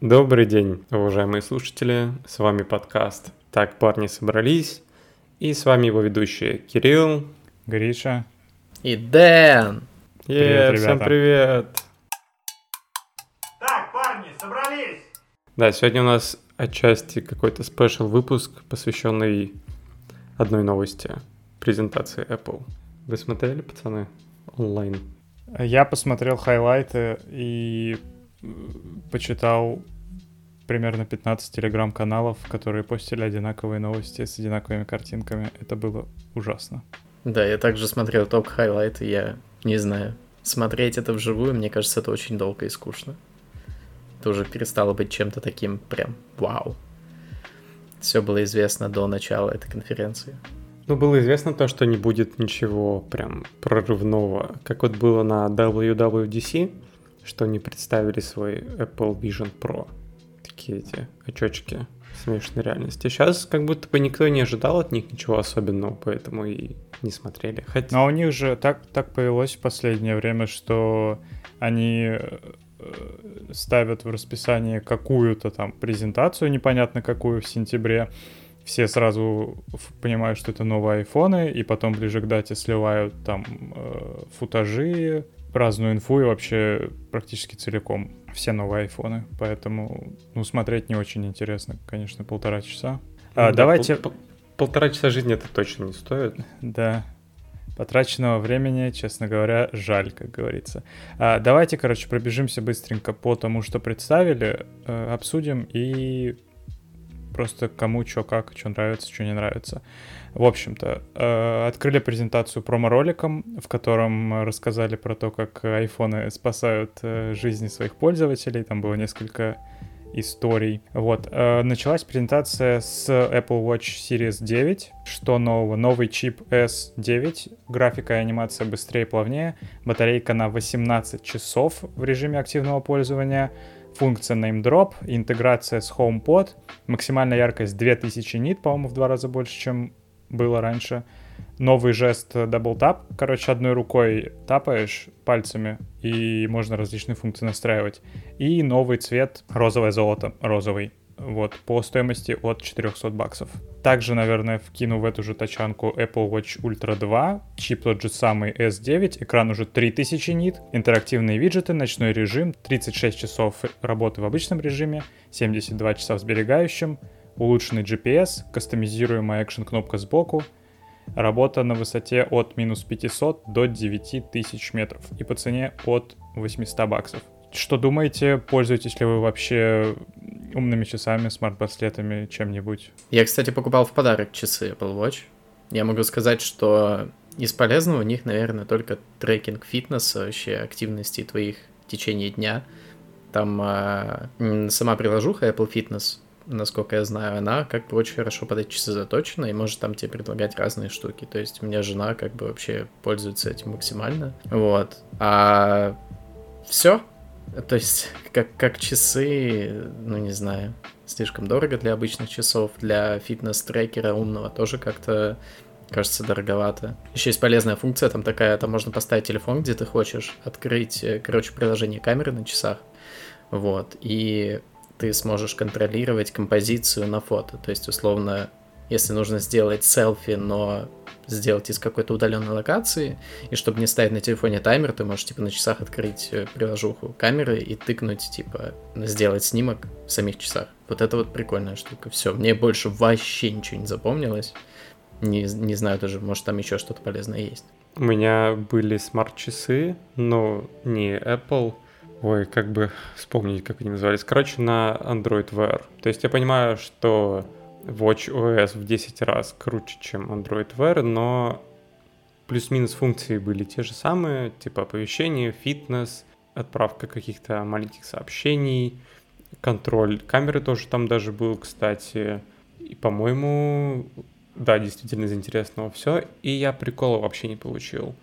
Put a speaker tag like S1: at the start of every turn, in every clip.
S1: Добрый день, уважаемые слушатели. С вами подкаст «Так парни собрались». И с вами его ведущие Кирилл,
S2: Гриша
S3: и Дэн.
S1: Привет,
S2: Привет,
S1: всем
S2: ребята.
S1: привет.
S4: Так, парни, собрались!
S1: Да, сегодня у нас отчасти какой-то спешл выпуск, посвященный одной новости презентации Apple. Вы смотрели, пацаны, онлайн?
S2: Я посмотрел хайлайты и почитал примерно 15 телеграм-каналов, которые постили одинаковые новости с одинаковыми картинками. Это было ужасно.
S3: Да, я также смотрел только хайлайты, я не знаю. Смотреть это вживую, мне кажется, это очень долго и скучно. Это уже перестало быть чем-то таким прям вау. Все было известно до начала этой конференции.
S1: Ну, было известно то, что не будет ничего прям прорывного, как вот было на WWDC, что они представили свой Apple Vision Pro. Такие эти очечки смешанной реальности. Сейчас как будто бы никто не ожидал от них ничего особенного, поэтому и не смотрели. Хотя...
S2: Но у них же так, так повелось в последнее время, что они э, ставят в расписание какую-то там презентацию, непонятно какую, в сентябре. Все сразу понимают, что это новые айфоны, и потом ближе к дате сливают там э, футажи, разную инфу и вообще практически целиком все новые айфоны. Поэтому, ну, смотреть не очень интересно, конечно, полтора часа. А,
S1: Ну да,
S2: давайте...
S1: пол- пол- полтора часа жизни это точно не стоит.
S2: Да. Потраченного времени, честно говоря, жаль, как говорится. А, давайте, короче, пробежимся быстренько по тому, что представили, э, обсудим и просто кому что как, что нравится, что не нравится. В общем-то, э, открыли презентацию промо-роликом, в котором рассказали про то, как айфоны спасают э, жизни своих пользователей. Там было несколько историй. Вот. э, Началась презентация с Apple Watch Series 9. Что нового? Новый чип S9. Графика и анимация быстрее и плавнее. Батарейка на 18 часов в режиме активного пользования. Функция Name Drop, интеграция с HomePod, максимальная яркость 2000 нит, по-моему, в два раза больше, чем было раньше. Новый жест Double Tap, короче, одной рукой тапаешь пальцами, и можно различные функции настраивать. И новый цвет розовое золото, розовый. Вот, по стоимости от 400 баксов. Также, наверное, вкину в эту же тачанку Apple Watch Ultra 2, чип тот же самый S9, экран уже 3000 нит, интерактивные виджеты, ночной режим, 36 часов работы в обычном режиме, 72 часа в сберегающем, улучшенный GPS, кастомизируемая экшен-кнопка сбоку, работа на высоте от минус 500 до 9000 метров и по цене от 800 баксов. Что думаете, пользуетесь ли вы вообще умными часами, смарт-браслетами, чем-нибудь?
S3: Я, кстати, покупал в подарок часы Apple Watch. Я могу сказать, что из полезного у них, наверное, только трекинг фитнеса, вообще активности твоих в течение дня. Там м, сама приложуха Apple Fitness, насколько я знаю, она как бы очень хорошо под эти часы заточена и может там тебе предлагать разные штуки. То есть у меня жена как бы вообще пользуется этим максимально. Вот. А все. То есть как, как часы, ну не знаю, слишком дорого для обычных часов, для фитнес-трекера умного тоже как-то кажется дороговато. Еще есть полезная функция, там такая, там можно поставить телефон, где ты хочешь, открыть, э, короче, приложение камеры на часах, вот, и ты сможешь контролировать композицию на фото, то есть, условно, если нужно сделать селфи, но сделать из какой-то удаленной локации, и чтобы не ставить на телефоне таймер, ты можешь, типа, на часах открыть э, приложуху камеры и тыкнуть, типа, сделать снимок в самих часах. Вот это вот прикольная штука. Все, мне больше вообще ничего не запомнилось. Не, не знаю даже, может там еще что-то полезное есть.
S1: У меня были смарт-часы, но не Apple. Ой, как бы вспомнить, как они назывались. Короче, на Android Wear. То есть я понимаю, что Watch OS в 10 раз круче, чем Android Wear, но плюс-минус функции были те же самые, типа оповещение, фитнес, отправка каких-то маленьких сообщений, контроль камеры тоже там даже был, кстати. И, по-моему, да, действительно из интересного все. И я прикола вообще не получил.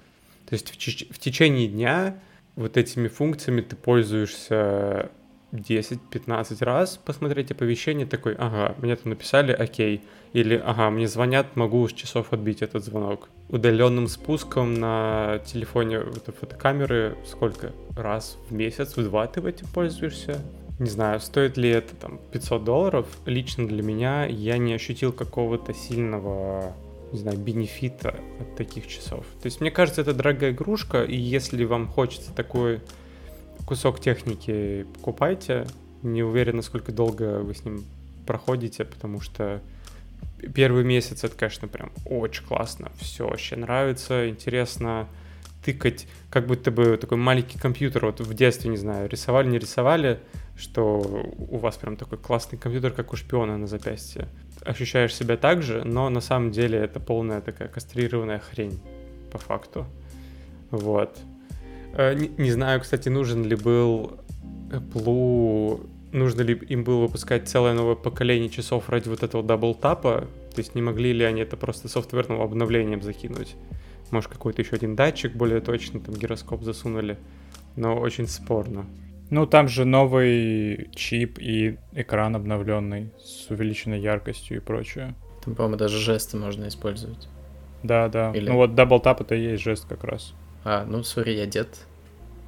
S1: То есть в, в течение дня вот этими функциями ты пользуешься 10-15 раз, посмотреть оповещение, такой, ага, мне там написали, окей. Или, ага, мне звонят, могу с часов отбить этот звонок. Удаленным спуском на телефоне фотокамеры сколько? Раз в месяц, в два ты этим пользуешься? Не знаю, стоит ли это там 500 долларов. Лично для меня я не ощутил какого-то сильного не знаю, бенефита от таких часов. То есть, мне кажется, это дорогая игрушка, и если вам хочется такой кусок техники, покупайте. Не уверен, насколько долго вы с ним проходите, потому что первый месяц это, конечно, прям очень классно. Все вообще нравится, интересно тыкать, как будто бы такой маленький компьютер. Вот в детстве, не знаю, рисовали, не рисовали, что у вас прям такой классный компьютер, как у шпиона на запястье. Ощущаешь себя так же, но на самом деле это полная такая кастрированная хрень, по факту. Вот. Э, не, не знаю, кстати, нужен ли был Apple, нужно ли им было выпускать целое новое поколение часов ради вот этого double tap а, то есть не могли ли они это просто софтверным обновлением закинуть? Может, какой-то еще один датчик более точно, там гироскоп засунули, но очень спорно.
S2: Ну, там же новый чип и экран обновленный с увеличенной яркостью и прочее.
S3: Там, по-моему, даже жесты можно использовать.
S2: Да, да. Или... Ну вот Double Tap это и есть жест как раз.
S3: А, ну, сори, я дед.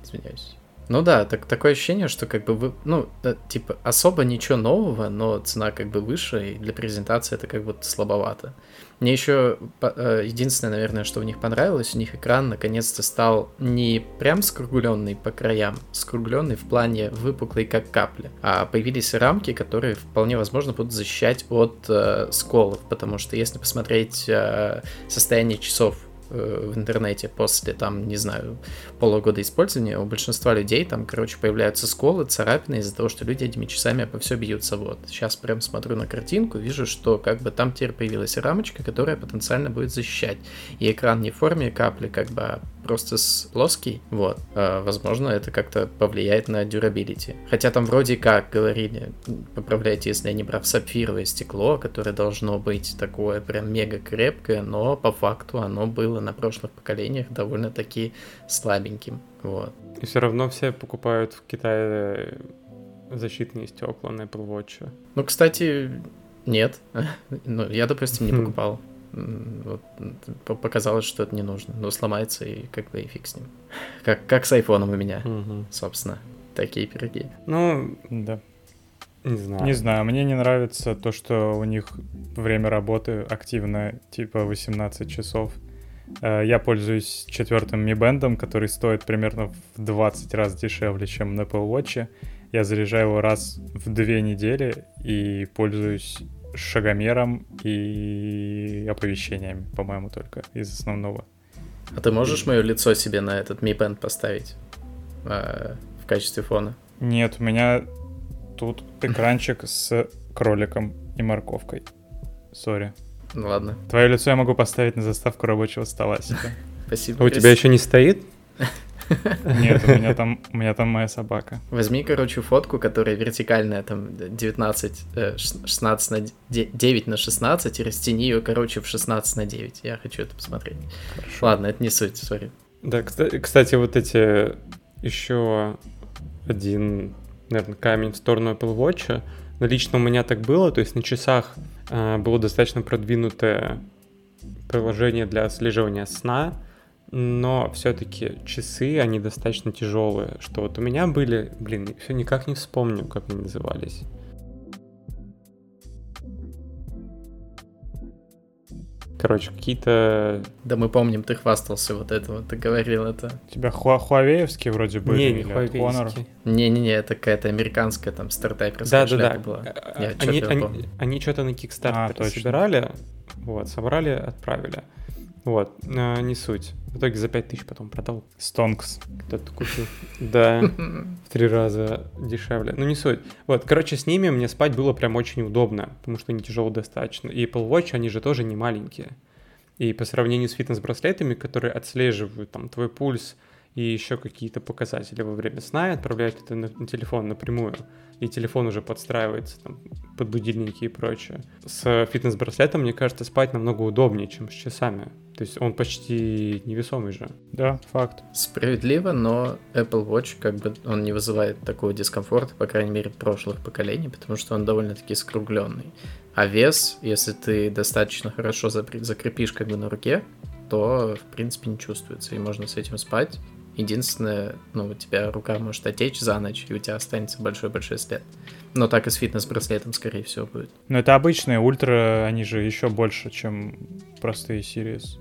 S3: Извиняюсь. Ну да, так, такое ощущение, что как бы вы, ну, да, типа, особо ничего нового, но цена как бы выше, и для презентации это как будто слабовато. Мне еще э, единственное, наверное, что у них понравилось, у них экран наконец-то стал не прям скругленный по краям, скругленный в плане выпуклый как капля, а появились рамки, которые вполне возможно будут защищать от э, сколов, потому что если посмотреть э, состояние часов в интернете после, там, не знаю, полугода использования, у большинства людей там, короче, появляются сколы, царапины из-за того, что люди этими часами по все бьются. Вот. Сейчас прям смотрю на картинку, вижу, что как бы там теперь появилась рамочка, которая потенциально будет защищать. И экран не в форме капли, как бы, а просто с плоский. Вот. А, возможно, это как-то повлияет на durability. Хотя там вроде как говорили, поправляйте, если я не прав, сапфировое стекло, которое должно быть такое прям мега крепкое, но по факту оно было на прошлых поколениях довольно-таки слабеньким. Вот.
S1: И все равно все покупают в Китае защитные стекла на Apple Watch.
S3: Ну, кстати, нет. ну, я, допустим, не хм. покупал вот, показалось, что это не нужно. Но сломается и как бы и фиг с ним. Как, как с айфоном у меня, угу. собственно. Такие пироги.
S2: Ну, да. Не знаю. Не знаю, мне не нравится то, что у них время работы активно, типа 18 часов. Э, я пользуюсь четвертым Mi Band, который стоит примерно в 20 раз дешевле, чем на Apple Watch. Я заряжаю его раз в две недели и пользуюсь шагомером и оповещениями, по-моему, только из основного.
S3: А ты можешь мое лицо себе на этот Mi Band поставить э, в качестве фона?
S2: Нет, у меня тут экранчик с кроликом и морковкой. Сори.
S3: Ну ладно.
S2: Твое лицо я могу поставить на заставку рабочего стола себе.
S3: Спасибо.
S1: А у тебя еще не стоит?
S2: Нет, у меня там, у меня там моя собака.
S3: Возьми, короче, фотку, которая вертикальная, там, 19, 16 э, на 9 на 16, и растяни ее, короче, в 16 на 9. Я хочу это посмотреть. Хорошо. Ладно, это не суть, сори.
S1: Да, кстати, вот эти еще один, наверное, камень в сторону Apple Watch. Но лично у меня так было, то есть на часах э, было достаточно продвинутое приложение для отслеживания сна, но все-таки часы, они достаточно тяжелые. Что вот у меня были, блин, все никак не вспомню, как они назывались. Короче, какие-то...
S3: Да мы помним, ты хвастался вот этого, ты говорил это.
S2: У тебя хуа хуавеевские вроде были?
S1: Не, не хуавеевские.
S3: Не-не-не, это какая-то американская там стартаперская да, да, да. была.
S1: Я они, они, они что-то на Kickstarter а, собирали, вот, собрали, отправили. Вот, а, не суть. В итоге за 5000 потом продал.
S2: Стонкс.
S1: Кто-то купил. Да, в три раза дешевле. Ну, не суть. Вот, короче, с ними мне спать было прям очень удобно, потому что они тяжело достаточно. И Apple Watch, они же тоже не маленькие. И по сравнению с фитнес-браслетами, которые отслеживают там твой пульс, и еще какие-то показатели во время сна и отправляют это на, на телефон напрямую. И телефон уже подстраивается там, под будильники и прочее. С фитнес-браслетом, мне кажется, спать намного удобнее, чем с часами. То есть он почти невесомый же.
S2: Да, факт.
S3: Справедливо, но Apple Watch как бы он не вызывает такого дискомфорта, по крайней мере, прошлых поколений, потому что он довольно-таки скругленный. А вес, если ты достаточно хорошо закрепишь как бы на руке, то, в принципе, не чувствуется, и можно с этим спать Единственное, ну, у тебя рука может отечь за ночь, и у тебя останется большой-большой след. Но так и с фитнес-браслетом, скорее всего, будет.
S2: Но это обычные ультра, они же еще больше, чем простые Сириус.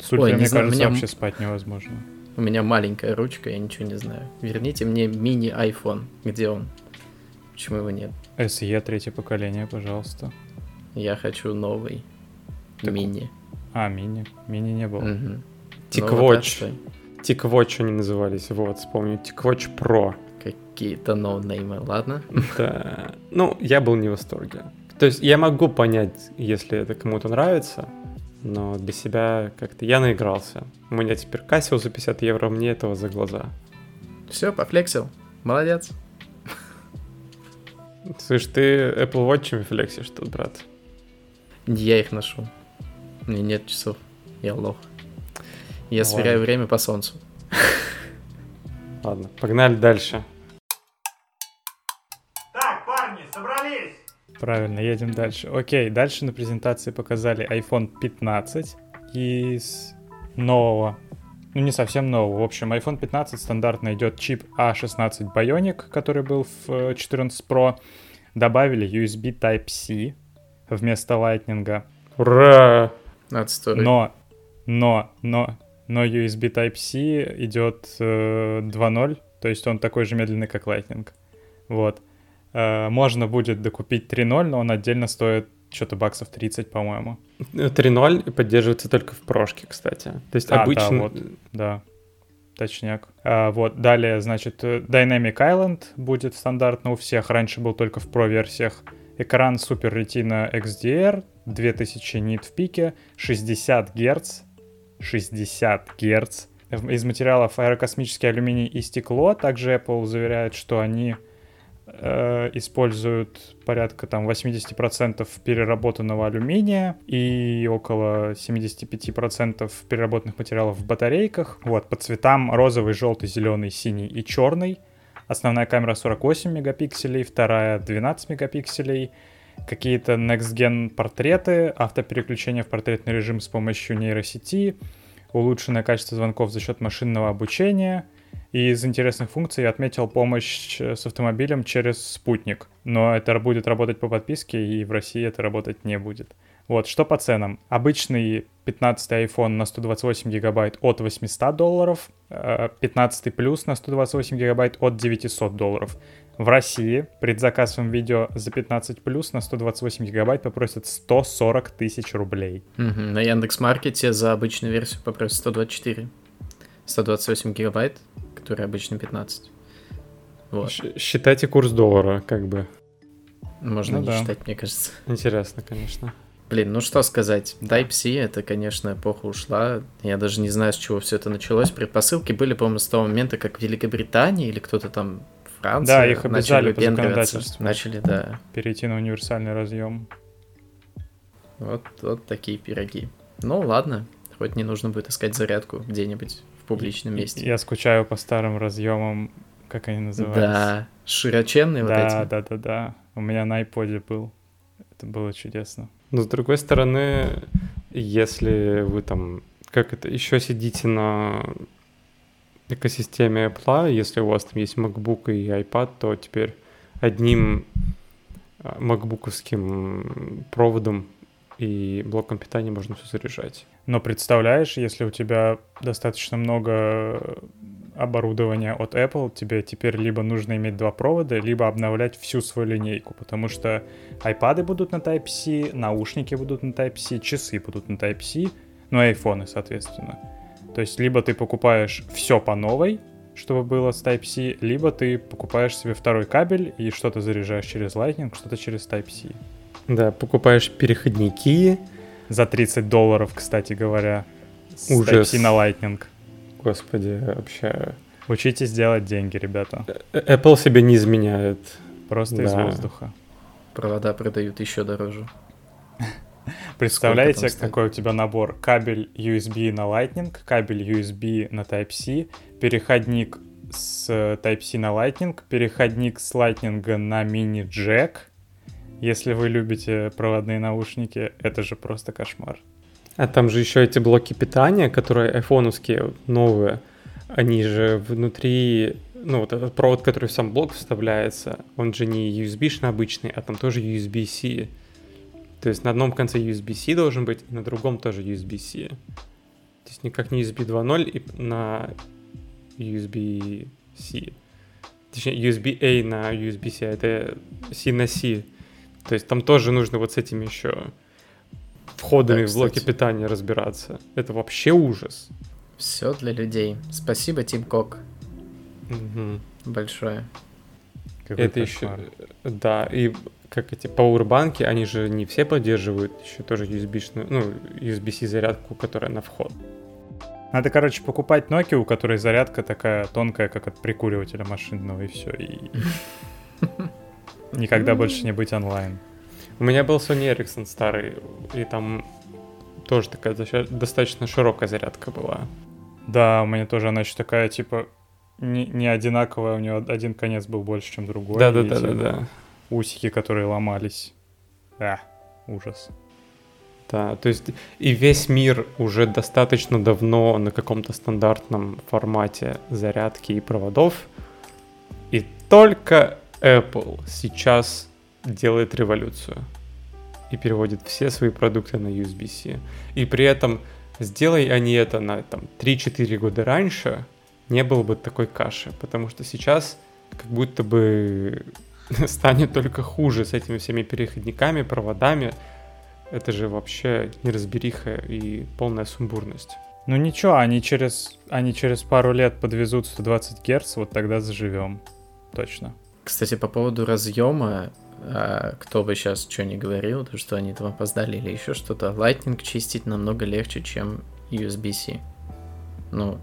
S2: С ультра,
S3: Ой, не
S2: мне
S3: знаю,
S2: кажется,
S3: меня-
S2: вообще спать невозможно.
S3: У меня маленькая ручка, я ничего не знаю. Верните мне мини-айфон. Где он? Почему его нет?
S2: SE третье поколение, пожалуйста.
S3: Я хочу новый.
S2: Так-
S3: Мини.
S2: А, мини. Мини не было.
S3: Мгм.
S1: TicWatch.
S3: Ну.
S1: TicWatch они назывались, вот, вспомню. TicWatch Pro.
S3: Какие-то ноунеймы, ладно?
S1: Да. Ну, я был не в восторге. То есть я могу понять, если это кому-то нравится, но для себя как-то я наигрался. У меня теперь Casio за 50 евро, мне этого за глаза.
S3: Все, пофлексил. Молодец.
S1: Слышь, ты Apple Watch флексишь тут, брат.
S3: Я их ношу. Меня нет часов. Я лох. Я
S2: Ладно.
S3: сверяю время по солнцу.
S1: Ладно, погнали дальше.
S2: Правильно, едем дальше. Окей, дальше на презентации показали iPhone 15 из нового, ну не совсем нового. В общем, iPhone 15 стандартно идет чип A16 Bionic, который был в э, 14 Pro. Добавили USB Type-C вместо Lightning.
S1: Ура!
S3: Отстой.
S2: Но, но, но, но USB Type-C идет э, 2.0, то есть он такой же медленный, как Lightning. Вот. Э, можно будет докупить 3.0, но он отдельно стоит что-то баксов 30, по-моему.
S1: 3.0 поддерживается только в прошке, кстати. То есть
S2: А, да,
S1: обычно...
S2: вот. Да, точняк. А, вот, далее, значит, э, Dynamic Island будет стандартно у всех. Раньше был только в Pro-версиях. Экран Super Retina XDR, 2000 нит в пике, 60 Гц. 60 Гц. Из материалов аэрокосмический алюминий и стекло. Также Apple заверяет, что они э, используют порядка там 80% переработанного алюминия и около 75% переработанных материалов в батарейках. Вот, по цветам розовый, желтый, зеленый, синий и черный. Основная камера 48 мегапикселей, вторая 12 мегапикселей. Какие-то Next Gen портреты, автопереключение в портретный режим с помощью нейросети, улучшенное качество звонков за счет машинного обучения. И из интересных функций я отметил помощь э, с автомобилем через спутник. Но это будет работать по подписке, и в России это работать не будет. Вот, что по ценам. Обычный 15 iPhone на 128 гигабайт от 800 долларов, э, 15 плюс на 128 гигабайт от 900 долларов. В России предзаказом видео за 15 плюс на 128 гигабайт попросят 140 тысяч рублей.
S3: Мгм. На Яндекс.Маркете за обычную версию попросят 124. 128 гигабайт, который обычно 15. Вот.
S1: Считайте курс доллара, как бы.
S3: Можно
S2: Ну
S3: не
S2: да.
S3: считать, мне кажется.
S1: Интересно, конечно.
S3: Блин, ну что сказать. Type-C, это, конечно, эпоха ушла. Я даже не знаю, с чего все это началось. Предпосылки были, по-моему, с того момента, как в Великобритании или кто-то там Франция
S2: Да, их
S3: начали
S2: по законодательству.
S3: Начали, да.
S2: Перейти на универсальный разъем.
S3: Вот, вот такие пироги. Ну, ладно. Хоть не нужно будет искать зарядку где-нибудь в публичном месте.
S2: Я скучаю по старым разъемам, как они назывались.
S3: Да, широченные вот
S2: да,
S3: эти.
S2: да, да, да. У меня на iPod был. Это было чудесно.
S1: Но с другой стороны, если вы там, как это, еще сидите на экосистеме Apple, если у вас там есть MacBook и iPad, то теперь одним макбуковским проводом и блоком питания можно все заряжать.
S2: Но представляешь, если у тебя достаточно много оборудования от Apple, тебе теперь либо нужно иметь два провода, либо обновлять всю свою линейку, потому что iPad будут на Type-C, наушники будут на Type-C, часы будут на Type-C, ну и айфоны, соответственно. То есть либо ты покупаешь все по новой, чтобы было с Type-C, либо ты покупаешь себе второй кабель и что-то заряжаешь через Lightning, что-то через Type-C.
S1: Да, покупаешь переходники,
S2: За 30 долларов, кстати говоря, с
S1: Ужас.
S2: Type-C на Lightning.
S1: господи, вообще.
S2: Учитесь делать деньги, ребята.
S1: Э, Apple себя не изменяет.
S2: Просто из
S1: Да.
S2: воздуха.
S3: Провода продают еще дороже.
S2: Представляете, какой у тебя набор? Кабель USB на Lightning, кабель USB на Type-C, переходник с Type-C на Lightning, переходник с Lightning на мини-джек. Если вы любите проводные наушники, это же просто кошмар.
S1: А там же еще эти блоки питания, которые айфоновские, новые, они же внутри, ну вот этот провод, который в сам блок вставляется, он же не USB-шный обычный, а там тоже USB-C. То есть на одном конце USB-C должен быть, и на другом тоже USB-C. То есть никак не USB 2.0 и на USB-C. Точнее, USB-A на USB-C, а это C на C. То есть там тоже нужно вот с этими еще входами
S3: Да,
S1: в блоки питания разбираться. Это вообще ужас.
S3: Все для людей. Спасибо, Тим Кок.
S1: Мгм.
S3: Большое.
S2: Какой
S1: это еще,
S2: кошмар.
S1: да, и как эти пауэрбанки, они же не все поддерживают еще тоже USB-шную, ну, USB-C зарядку, которая на вход.
S2: Надо, короче, покупать Nokia, у которой зарядка такая тонкая, как от прикуривателя машинного, и все. И никогда больше не быть онлайн.
S1: У меня был Sony Ericsson старый, и там тоже такая достаточно широкая зарядка была.
S2: Да, у меня тоже она еще такая, типа, не, не одинаковая, у нее один конец был больше, чем другой. и
S1: Да-да-да,
S2: эти
S1: да, да.
S2: Усики, которые ломались. А, ужас.
S1: Да, то есть и весь мир уже достаточно давно на каком-то стандартном формате зарядки и проводов, и только Apple сейчас делает революцию и переводит все свои продукты на USB-C. И при этом, сделай они это на там, 3-4 года раньше, не было бы такой каши, потому что сейчас как будто бы станет только хуже с этими всеми переходниками, проводами, это же вообще неразбериха и полная сумбурность.
S2: Ну ничего, они через, они через пару лет подвезут 120 Гц, вот тогда заживем. Точно.
S3: Кстати, по поводу разъема, а, кто бы сейчас что ни говорил, то что они там опоздали или еще что-то, Lightning чистить намного легче, чем USB-C. Ну,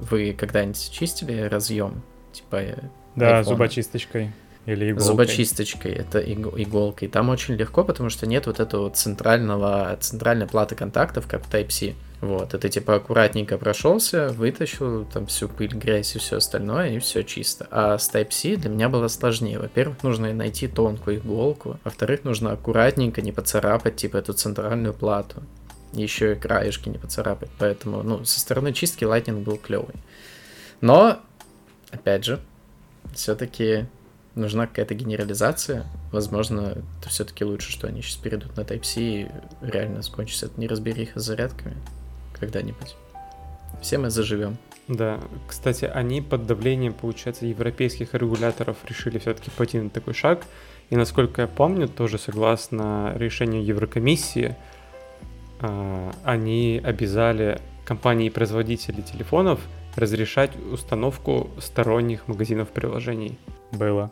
S3: вы когда-нибудь чистили разъем? Типа э,
S2: Да,
S3: айфона?
S2: зубочисточкой или иголкой.
S3: Зубочисточкой, это иг- иголкой. Там очень легко, потому что нет вот этого центрального, центральной платы контактов, как в Type-C. Вот, это типа аккуратненько прошелся, вытащил там всю пыль, грязь и все остальное, и все чисто. А с Type-C для меня было сложнее. Во-первых, нужно найти тонкую иголку, во-вторых, нужно аккуратненько не поцарапать, типа, эту центральную плату. Еще и краешки не поцарапать. Поэтому, ну, со стороны чистки Lightning был клевый. Но, опять же, все-таки нужна какая-то генерализация. Возможно, это все-таки лучше, что они сейчас перейдут на Type-C и реально скончится эта неразбериха с зарядками когда-нибудь. Все мы заживем.
S1: Да, кстати, они под давлением, получается, европейских регуляторов решили все-таки пойти на такой шаг. И насколько я помню, тоже согласно решению Еврокомиссии, а, они обязали компании-производители телефонов разрешать установку сторонних магазинов приложений.
S2: Было.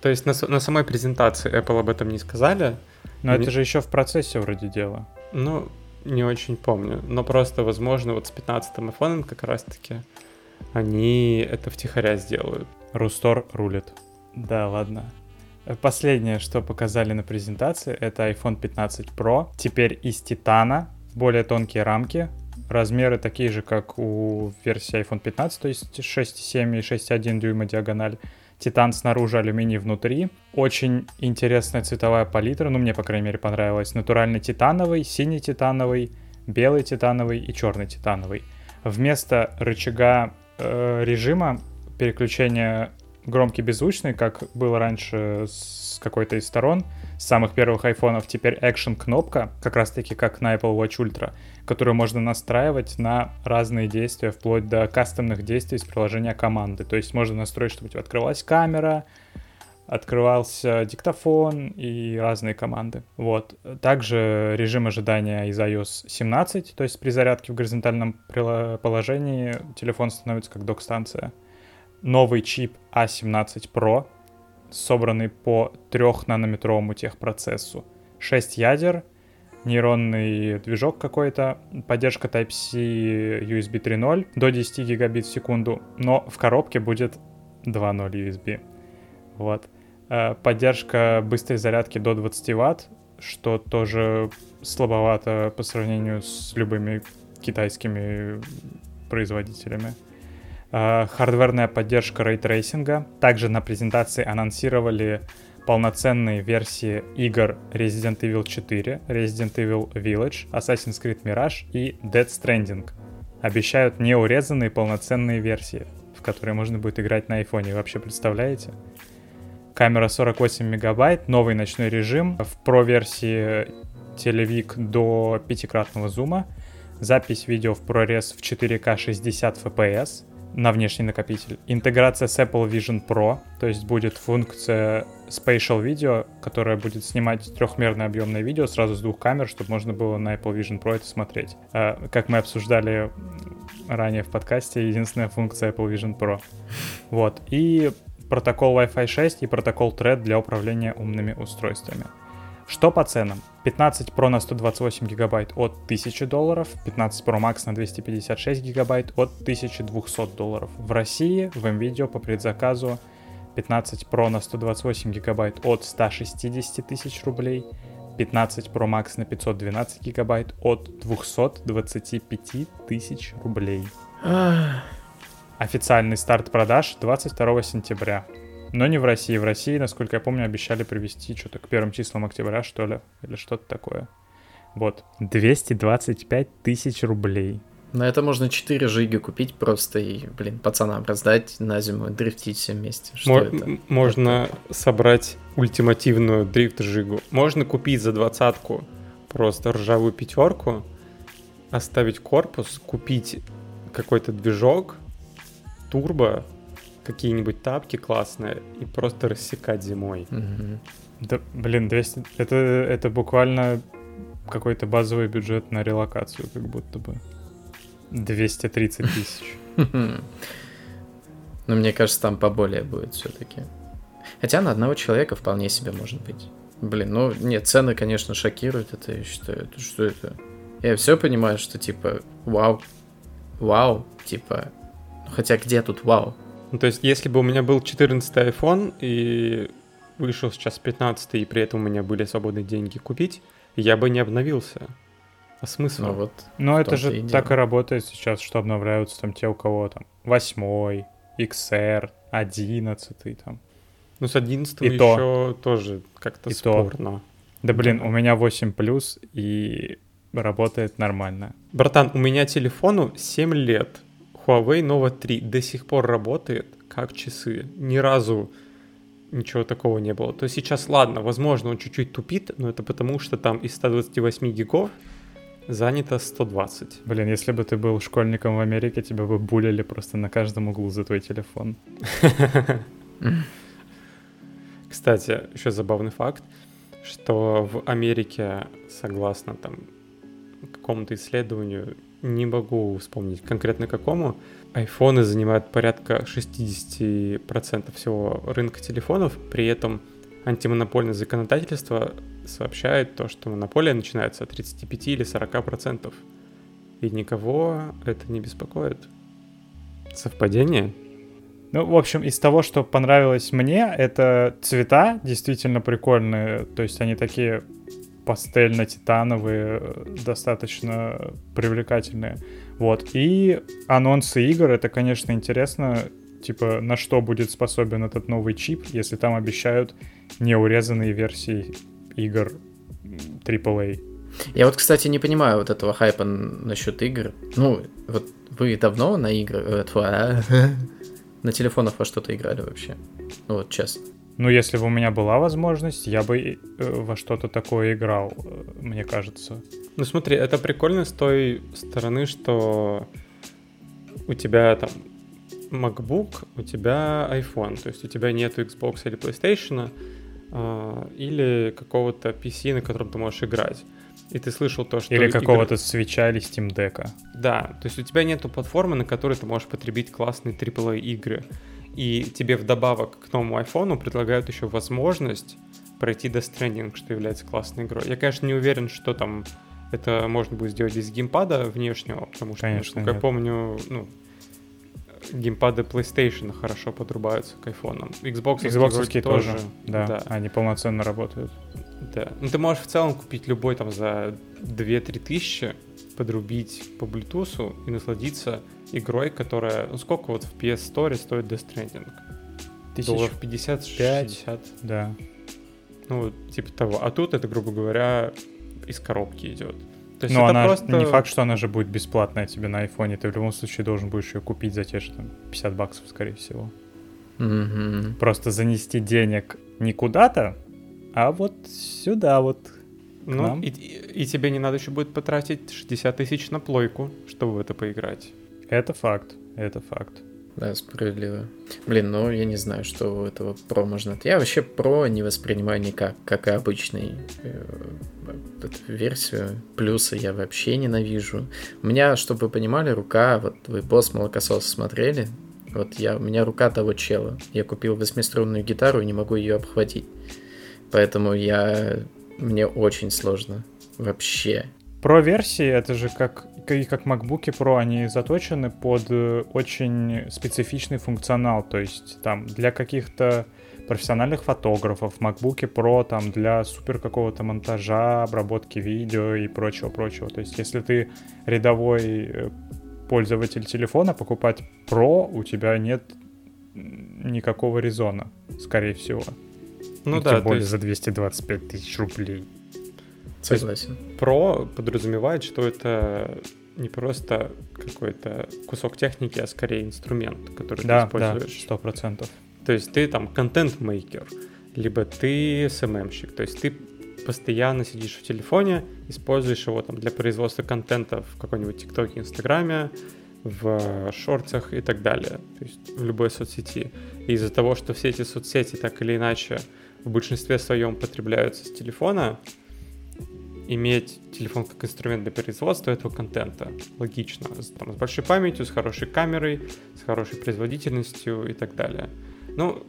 S1: То есть на, на самой презентации Apple об этом не сказали,
S2: Но
S1: Не-
S2: это же еще в процессе вроде дела.
S1: Ну, не очень помню. Но просто, возможно, вот с 15-м iPhone как раз-таки они это втихаря сделают.
S2: Рустор рулит. Да, ладно. Э, Последнее, что показали на презентации, это iPhone 15 Pro. Теперь из титана, более тонкие рамки, размеры такие же, как у версии iPhone 15, то есть 6,7 и 6,1 дюйма диагональ. Титан снаружи, алюминий внутри. Очень интересная цветовая палитра, ну мне, по крайней мере, понравилось. Натуральный титановый, синий титановый, белый титановый и черный титановый. Вместо рычага э, режима переключения громкий беззвучный, как было раньше с какой-то из сторон, с самых первых айфонов, теперь Action кнопка, как раз таки как на Apple Watch Ultra, которую можно настраивать на разные действия, вплоть до кастомных действий с приложения команды. То есть можно настроить, чтобы у тебя открылась камера, открывался диктофон и разные команды. Вот. Также режим ожидания из iOS 17, то есть при зарядке в горизонтальном положении телефон становится как док-станция. Новый чип A17 Pro, собранный по 3-нанометровому техпроцессу. 6 ядер, нейронный движок какой-то, поддержка Type-C USB 3.0 до 10 гигабит в секунду, но в коробке будет 2.0 USB. Вот. Э, Поддержка быстрой зарядки до 20 ватт, что тоже слабовато по сравнению с любыми китайскими производителями. Э, Хардверная поддержка рейтрейсинга. Также на презентации анонсировали полноценные версии игр Resident Evil 4, Resident Evil Village, Assassin's Creed Mirage и Death Stranding. обещают неурезанные полноценные версии, в которые можно будет играть на айфоне. Вообще представляете? Камера 48 мегабайт, новый ночной режим, в Pro-версии телевик до пятикратного зума, запись видео в ProRes в 4К 60 FPS, на внешний накопитель. Интеграция с Apple Vision Pro, то есть будет функция Spatial Video, которая будет снимать трехмерное объемное видео сразу с двух камер, чтобы можно было на Apple Vision Pro это смотреть. А, как мы обсуждали ранее в подкасте, единственная функция Apple Vision Pro. Вот. И протокол Wi-Fi 6 и протокол Thread для управления умными устройствами. Что по ценам? 15 Pro на 128 гигабайт от 1000 долларов, 15 Pro Max на 256 гигабайт от 1200 долларов. В России в MVideo по предзаказу 15 Pro на 128 гигабайт от 160 тысяч рублей, 15 Pro Max на 512 гигабайт от 225 тысяч рублей. Официальный старт продаж 22 сентября. Но не в России. В России, насколько я помню, обещали привести что-то к первым числам октября, что ли, или что-то такое. Вот. 225 тысяч рублей.
S3: На это можно 4 жига купить просто и, блин, пацанам раздать на зиму, дрифтить все вместе. Что
S1: Мо-
S3: это?
S1: Можно собрать ультимативную дрифт-жигу. Можно купить за двадцатку просто ржавую пятерку, оставить корпус, купить какой-то движок, турбо, какие-нибудь тапки классные и просто рассекать зимой.
S3: Мгм.
S2: Да, блин, 200... Это, это буквально какой-то базовый бюджет на релокацию, как будто бы. 230 тысяч.
S3: Но мне кажется, там поболее будет все-таки. Хотя на одного человека вполне себе может быть. Блин, ну нет, цены, конечно, шокируют. Это я считаю, это что это? Я все понимаю, что типа, вау, вау, типа, ну, хотя где тут вау?
S1: Ну, то есть, если бы у меня был 14 iPhone и вышел сейчас 15 и при этом у меня были свободные деньги купить, я бы не обновился. А смысл?
S3: Ну вот.
S2: Но
S3: в
S2: это же
S3: и
S2: так и работает сейчас, что обновляются там те, у кого там 8, XR, 11 там.
S1: Ну, с 11
S2: И
S1: еще
S2: то.
S1: тоже как-то
S2: И то.
S1: спорно.
S2: Да блин,
S1: Да.
S2: у меня 8 плюс и работает нормально.
S1: Братан, у меня телефону 7 лет. Huawei Nova 3 до сих пор работает как часы. Ни разу ничего такого не было. То есть сейчас, ладно, возможно, он чуть-чуть тупит, но это потому, что там из 128 гигов занято 120.
S2: Блин, если бы ты был школьником в Америке, тебя бы булили просто на каждом углу за твой телефон.
S1: Кстати, еще забавный факт, что в Америке, согласно там какому-то исследованию, не могу вспомнить конкретно какому, айфоны занимают порядка 60% всего рынка телефонов, при этом антимонопольное законодательство сообщает то, что монополия начинается от 35 или 40%. И никого это не беспокоит. Совпадение?
S2: Ну, в общем, из того, что понравилось мне, это цвета действительно прикольные. То есть они такие пастельно-титановые, э, достаточно привлекательные. Вот. И анонсы игр, это, конечно, интересно, типа, на что будет способен этот новый чип, если там обещают неурезанные версии игр AAA.
S3: Я вот, кстати, не понимаю вот этого хайпа насчет игр. Ну, вот вы давно на игры, э, а, на телефонах во что-то играли вообще? Ну вот честно.
S2: Ну, если бы у меня была возможность, я бы э, во что-то такое играл, э, мне кажется.
S1: Ну смотри, это прикольно с той стороны, что у тебя там MacBook, у тебя iPhone, то есть у тебя нету Xbox или PlayStation, а, или какого-то PC, на котором ты можешь играть. И ты слышал то, что...
S2: Или какого-то свеча или Steam Deck.
S1: Да, то есть у тебя нету платформы, на которой ты можешь потребить классные AAA игры. И тебе вдобавок к новому айфону предлагают еще возможность пройти Death Stranding, что является классной игрой. Я, конечно, не уверен, что там это можно будет сделать без геймпада внешнего, потому что,
S2: Конечно,
S1: насколько я
S2: нет.
S1: помню, ну, геймпады PlayStation хорошо подрубаются к айфонам. Xbox
S2: Xbox тоже, да,
S1: да.
S2: они полноценно работают.
S1: Да. Ну, ты можешь в целом купить любой там за 2-3 тысячи, подрубить по Bluetooth и насладиться игрой, которая... Ну, сколько вот в PS Store стоит Death Stranding? Долларов 50-60?
S2: пять. Да.
S1: Ну, вот типа того. А тут это, грубо говоря, из коробки идет. То есть
S2: Но
S1: это
S2: она
S1: просто...
S2: не факт, что она же будет бесплатная тебе на айфоне. Ты в любом случае должен будешь ее купить за те же там 50 баксов, скорее всего.
S3: Мгм.
S2: Просто занести денег не куда-то, а вот сюда вот.
S1: Ну,
S2: нам.
S1: и, и- и тебе не надо еще будет потратить 60 тысяч на плойку, чтобы в это поиграть.
S2: Это факт, это факт.
S3: Да, справедливо. Блин, ну я не знаю, что у этого про можно. Я вообще про не воспринимаю никак, как и обычный э, эту версию. Плюсы я вообще ненавижу. У меня, чтобы вы понимали, рука, вот вы босс молокосос смотрели, вот я, у меня рука того чела. Я купил восьмиструнную гитару и не могу ее обхватить. Поэтому я... Мне очень сложно. Вообще.
S2: Про версии это же как и как MacBook Pro, они заточены под э, очень специфичный функционал. То есть там для каких-то профессиональных фотографов, MacBook Pro там для супер какого-то монтажа, обработки видео и прочего-прочего. То есть если ты рядовой э, пользователь телефона, покупать Pro у тебя нет никакого резона, скорее всего.
S1: Ну,
S2: тем
S1: да, то
S2: более
S1: есть
S2: за 225 тысяч рублей.
S3: Согласен.
S1: Pro подразумевает, что это не просто какой-то кусок техники, а скорее инструмент, который
S2: Да,
S1: ты
S2: да,
S1: используешь.
S2: сто процентов.
S1: То есть ты там контент-мейкер, либо ты SMM-щик, то есть ты постоянно сидишь в телефоне, используешь его там для производства контента в какой-нибудь ТикТоке, Инстаграме, в шортах и так далее, то есть в любой соцсети. И из-за того, что все эти соцсети так или иначе в большинстве своем потребляются с телефона, иметь телефон как инструмент для производства этого контента. Логично. Там, с большой памятью, с хорошей камерой, с хорошей производительностью и так далее. Ну,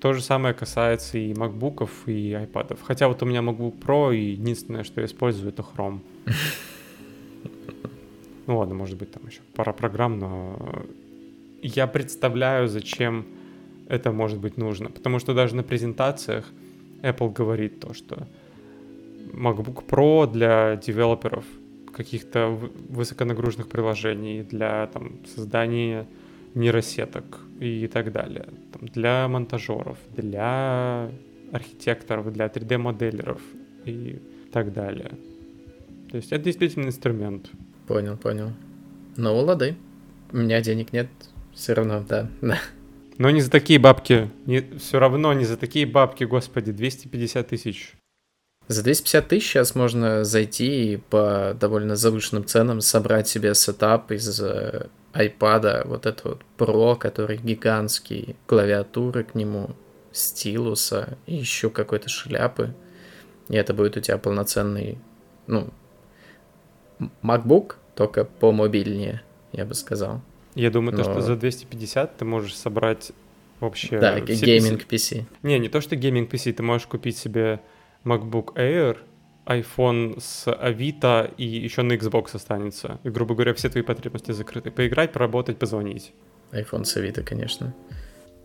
S1: то же самое касается и макбуков, и айпадов. Хотя вот у меня MacBook Pro, и единственное, что я использую, это Chrome. Ну ладно, может быть, там еще пара программ, но я представляю, зачем это может быть нужно. Потому что даже на презентациях Apple говорит то, что MacBook Pro для девелоперов каких-то высоконагруженных приложений, для там, создания нейросеток и так далее. Там, для монтажеров, для архитекторов, для 3D-моделеров и так далее. То есть это действительно инструмент.
S3: Понял, понял. Ну, лады. У меня денег нет. Все равно, да. да.
S1: Но не за такие бабки. все равно не за такие бабки, господи, 250 тысяч.
S3: За 250 тысяч сейчас можно зайти и по довольно завышенным ценам собрать себе сетап из э, iPad, вот это вот Pro, который гигантский, клавиатуры к нему, стилуса и еще какой-то шляпы. И это будет у тебя полноценный, ну, MacBook, только помобильнее, я бы сказал.
S1: Я думаю, то,
S3: Но-
S1: что за 250 ты можешь собрать вообще...
S3: да,
S1: PC.
S3: gaming PC.
S1: Не, не то, что gaming PC, ты можешь купить себе MacBook Air, iPhone с Авито и еще на Xbox останется. И, грубо говоря, все твои потребности закрыты. Поиграть, поработать, позвонить.
S3: iPhone с Авито, конечно.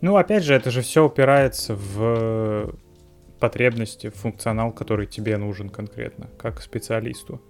S2: Ну, опять же, это же все упирается в потребности, в функционал, который тебе нужен конкретно, как специалисту.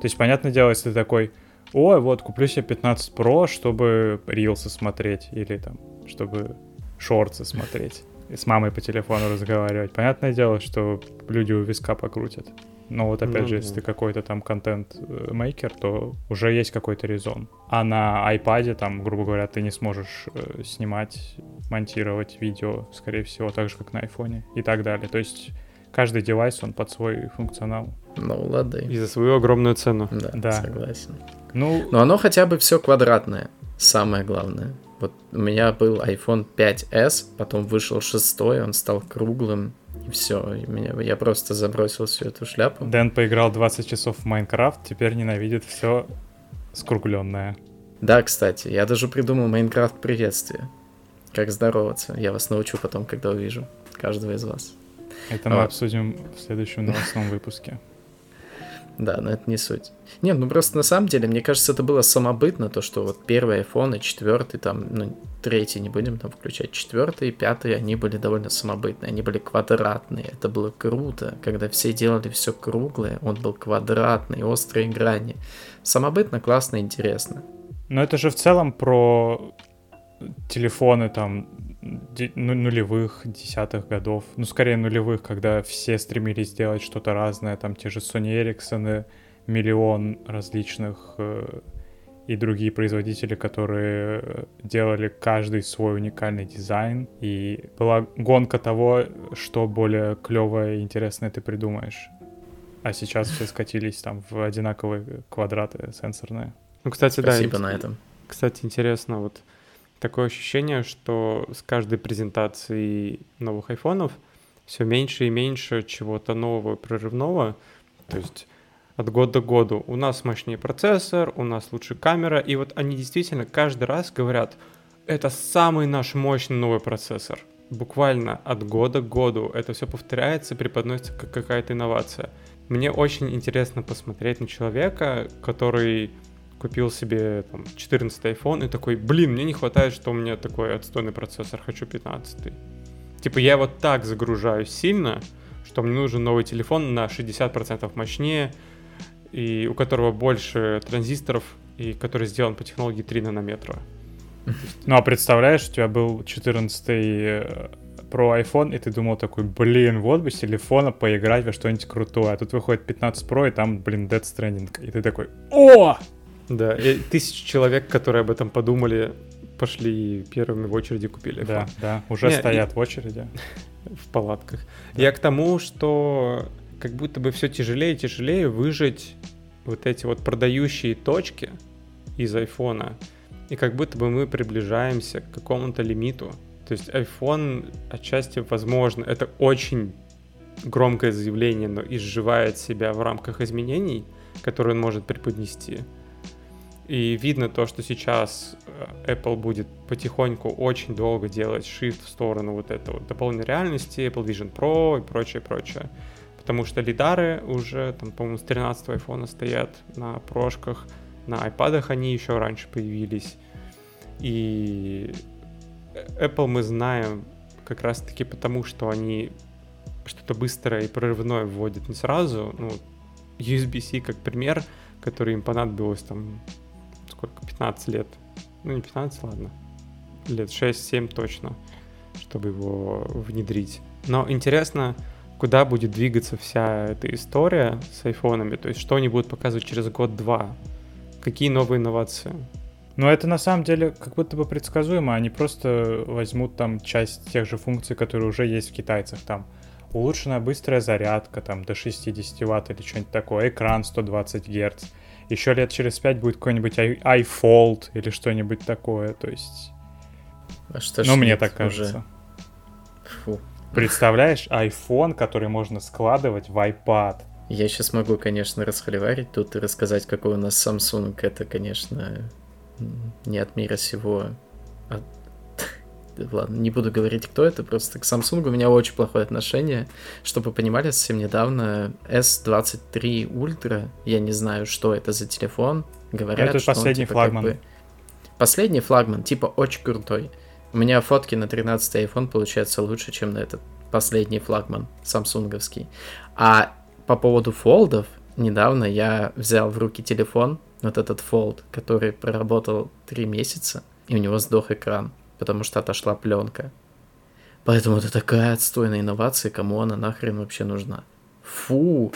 S2: То есть, понятное дело, если ты такой, ой, вот, куплю себе 15 Pro, чтобы рилсы смотреть, или там, чтобы шорты смотреть, и с мамой по телефону разговаривать. Понятное дело, что люди у виска покрутят. Но вот опять
S1: Ну
S2: же,
S1: да.
S2: если ты какой-то там контент-мейкер, то уже есть какой-то резон. А на iPad, там, грубо говоря, ты не сможешь э, снимать, монтировать видео, скорее всего, так же, как на айфоне и так далее. То есть каждый девайс, он под свой функционал.
S3: Ну, лады.
S1: И за свою огромную цену.
S3: Да,
S2: Да.
S3: согласен.
S2: Ну,
S3: Но оно хотя бы все квадратное. Самое главное. Вот у меня был iPhone 5s, потом вышел шестой, он стал круглым, и все. меня, я просто забросил всю эту шляпу.
S2: Дэн поиграл 20 часов в Майнкрафт, теперь ненавидит все скругленное.
S3: Да, кстати, я даже придумал Майнкрафт приветствие. Как здороваться. Я вас научу потом, когда увижу. Каждого из вас.
S2: Это мы
S3: А.
S2: обсудим в следующем новостном выпуске.
S3: Да, но это не суть. Не, ну просто на самом деле, мне кажется, это было самобытно, то, что вот первый iPhone и четвертый, там, ну, третий не будем там включать, четвертый и пятый, они были довольно самобытные, они были квадратные, это было круто, когда все делали все круглое, он был квадратный, острые грани. Самобытно, классно, интересно.
S2: Но это же в целом про телефоны там ну, нулевых, десятых годов. Ну, скорее нулевых, когда все стремились сделать что-то разное. Там те же Sony Ericsson миллион различных э, и другие производители, которые делали каждый свой уникальный дизайн. И была гонка того, что более клевое и интересное ты придумаешь. А сейчас все скатились там в одинаковые квадраты сенсорные.
S1: Ну, кстати,
S3: Спасибо
S1: да.
S3: на этом.
S1: Кстати, интересно, вот такое ощущение, что с каждой презентацией новых айфонов все меньше и меньше чего-то нового, прорывного. То есть от года к году у нас мощнее процессор, у нас лучше камера, и вот они действительно каждый раз говорят, это самый наш мощный новый процессор. Буквально от года к году это все повторяется, преподносится как какая-то инновация. Мне очень интересно посмотреть на человека, который купил себе там, 14 iPhone и такой, блин, мне не хватает, что у меня такой отстойный процессор, хочу 15. Типа я вот так загружаюсь сильно, что мне нужен новый телефон на 60% мощнее, и у которого больше транзисторов, и который сделан по технологии 3 нанометра.
S2: Ну а представляешь, у тебя был 14 э, Pro iPhone, и ты думал такой, блин, вот бы с телефона поиграть во что-нибудь крутое. А тут выходит 15 Pro, и там, блин, Dead Stranding. И ты такой, о!
S1: Да, и тысячи человек, которые об этом подумали, пошли первыми в очереди купили.
S2: Да, да, уже
S1: Не,
S2: стоят
S1: и-
S2: в очереди.
S1: в палатках. Я к тому, что как будто бы все тяжелее и тяжелее выжить вот эти вот продающие точки из айфона. И как будто бы мы приближаемся к какому-то лимиту. То есть iPhone отчасти возможно, это очень громкое заявление, но изживает себя в рамках изменений, которые он может преподнести. И видно то, что сейчас э, Apple будет потихоньку очень долго делать shift в сторону вот этого дополненной реальности, Apple Vision Pro и прочее, прочее. Потому что лидары уже, там, по-моему, с 13 айфона стоят на прошках, на iPad они еще раньше появились. И Apple мы знаем как раз-таки потому, что они что-то быстрое и прорывное вводят не сразу. Ну, USB-C как пример, который им понадобилось там сколько, 15 лет. Ну, не 15, ладно. Лет 6-7 точно, чтобы его внедрить. Но интересно, куда будет двигаться вся эта история с айфонами, то есть что они будут показывать через год-два, какие новые инновации.
S2: Но это на самом деле как будто бы предсказуемо. Они просто возьмут там часть тех же функций, которые уже есть в китайцах. Там улучшенная быстрая зарядка там до 60 ватт или что-нибудь такое, экран 120 герц. Еще лет через 5 будет какой-нибудь iFold или что-нибудь такое. То есть,
S3: А что
S2: ну мне так
S3: уже?
S2: кажется.
S3: Фу.
S2: Представляешь, iPhone, который можно складывать в iPad.
S3: Я сейчас могу, конечно, расхоливарить тут и рассказать, какой у нас Samsung. Это, конечно, не от мира сего. А- Ладно, не буду говорить, кто это, просто к Samsung у меня очень плохое отношение. Чтобы вы понимали, совсем недавно S23 Ultra, я не знаю, что это за телефон, говорят,
S2: Это
S3: что он,
S2: последний
S3: типа, как
S2: флагман.
S3: бы- Последний флагман, типа, очень крутой. У меня фотки на 13 iPhone получаются лучше, чем на этот последний флагман самсунговский. А по поводу фолдов, недавно я взял в руки телефон, вот этот фолд, который проработал 3 месяца, и у него сдох экран, потому что отошла пленка. Поэтому это такая отстойная инновация, кому она нахрен вообще нужна. Фу!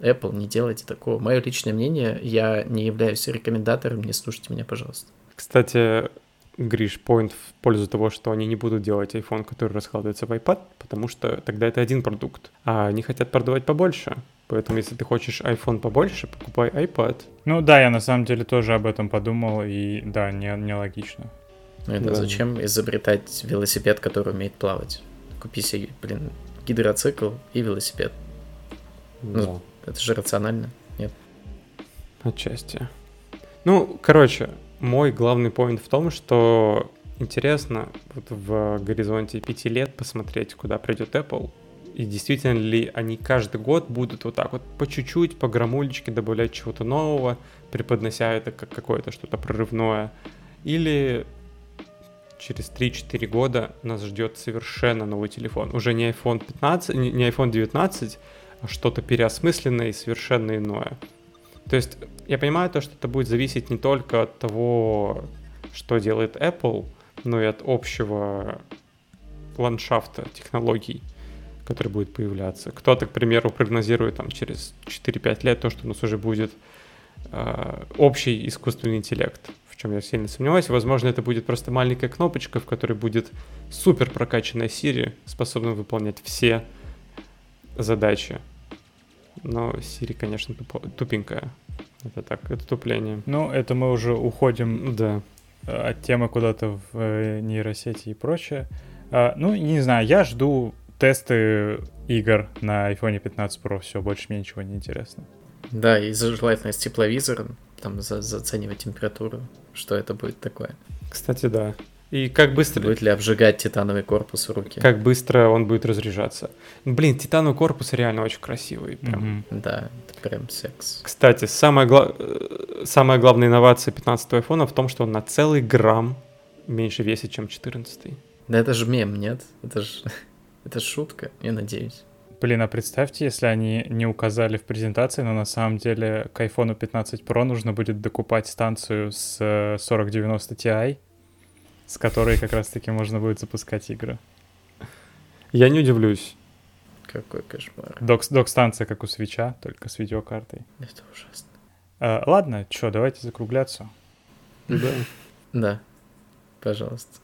S3: Apple, не делайте такого. Мое личное мнение, я не являюсь рекомендатором, не слушайте меня, пожалуйста.
S1: Кстати, Гриш, поинт в пользу того, что они не будут делать iPhone, который раскладывается в iPad, потому что тогда это один продукт, а они хотят продавать побольше. Поэтому, если ты хочешь iPhone побольше, покупай iPad.
S2: Ну да, я на самом деле тоже об этом подумал, и да, не, нелогично.
S3: Ну это
S1: Да.
S3: зачем изобретать велосипед, который умеет плавать? Купи себе, блин, гидроцикл и велосипед. Ну, Это же рационально. Нет.
S1: Отчасти. Ну, короче, мой главный поинт в том, что интересно вот в горизонте пяти лет посмотреть, куда придет Apple. И действительно ли они каждый год будут вот так вот по чуть-чуть, по грамулечке добавлять чего-то нового, преподнося это как какое-то что-то прорывное. Или через 3-4 года нас ждет совершенно новый телефон. Уже не iPhone 15, не iPhone 19, а что-то переосмысленное и совершенно иное. То есть я понимаю то, что это будет зависеть не только от того, что делает Apple, но и от общего ландшафта технологий, который будет появляться. Кто-то, к примеру, прогнозирует там через 4-5 лет то, что у нас уже будет э, общий искусственный интеллект, в чем я сильно сомневаюсь. Возможно, это будет просто маленькая кнопочка, в которой будет супер прокачанная Siri, способная выполнять все задачи. Но Siri, конечно, тупо- тупенькая. Это так, это тупление.
S2: Ну, это мы уже уходим
S1: Да.
S2: от темы куда-то в э, нейросети и прочее. А, ну, не знаю, я жду тесты игр на iPhone 15 Pro. Все, больше мне ничего не интересно.
S3: Да, и желательно с тепловизором, там за- заценивать температуру, что это будет такое.
S1: Кстати, да. И как быстро,
S3: Будет ли обжигать титановый корпус в руки?
S1: как быстро он будет разряжаться. Блин, титановый корпус реально очень красивый. Прям.
S2: Мгм.
S3: Да, это прям секс.
S1: Кстати, самая, гла- э, самая главная инновация 15 айфона в том, что он на целый грамм меньше весит, чем 14
S3: Да это же мем, нет? Это же это шутка, я надеюсь.
S2: Блин, а представьте, если они не указали в презентации, но на самом деле к iPhone 15 Pro нужно будет докупать станцию с э, 4090 Ti, с которой как раз-таки можно будет запускать игры.
S1: Я не удивлюсь.
S3: Какой кошмар.
S2: Док, док-станция, как у свеча, только с видеокартой.
S3: Это ужасно.
S2: Э, ладно, что, давайте закругляться.
S1: Да.
S3: Да, пожалуйста.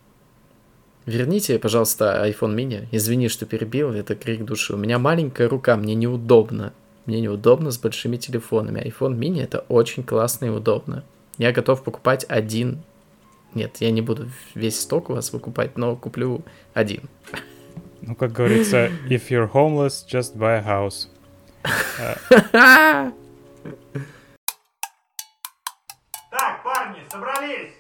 S3: Верните, пожалуйста, iPhone mini. Извини, что перебил, это крик души. У меня маленькая рука, мне неудобно. Мне неудобно с большими телефонами. iPhone mini это очень классно и удобно. Я готов покупать один. Нет, я не буду весь сток у вас выкупать, но куплю один.
S2: Ну, как говорится, if you're homeless, just buy a house.
S4: Так, парни, собрались!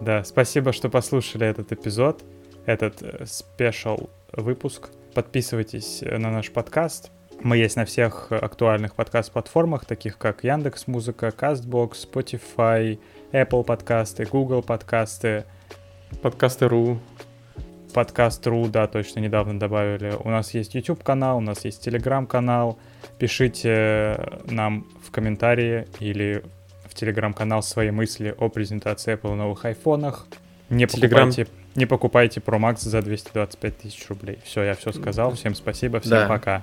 S2: Да, спасибо, что послушали этот эпизод, этот э, спешл выпуск. Подписывайтесь э, на наш подкаст. Мы есть на всех э, актуальных подкаст-платформах, таких как Яндекс Музыка, Castbox, Spotify, Apple подкасты, Google подкасты,
S1: Подкасты.ру.
S2: подкаст.ру, да, точно недавно добавили. У нас есть YouTube канал, у нас есть Telegram канал. Пишите нам в комментарии или в Telegram канал свои мысли о презентации Apple новых айфонах. Не
S1: Telegram-
S2: покупайте, не покупайте Pro Max за 225 тысяч рублей. Все, я все сказал. Всем спасибо, всем
S3: Да.
S2: пока.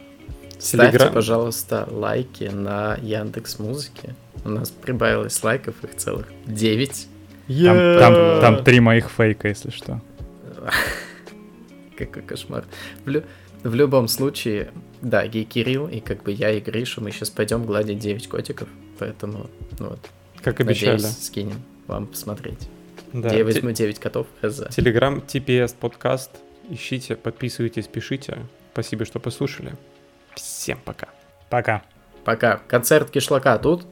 S3: Ставьте,
S1: Телеграм-
S3: пожалуйста, лайки на Яндекс Музыке. У нас прибавилось лайков, их целых 9.
S2: Там, там, там три моих фейка, если что.
S3: Какой кошмар. В, лю- в любом случае, да, Гей Кирилл и как бы я и Гриша, мы сейчас пойдем гладить 9 котиков, поэтому, ну вот,
S1: Как обещали.
S3: надеюсь, скинем вам посмотреть.
S1: Да.
S3: Я
S1: Те-
S3: возьму 9 котов за.
S1: Телеграм TPS подкаст. Ищите, подписывайтесь, пишите. Спасибо, что послушали. Всем пока.
S2: Пока.
S3: Пока. Концерт кишлака тут.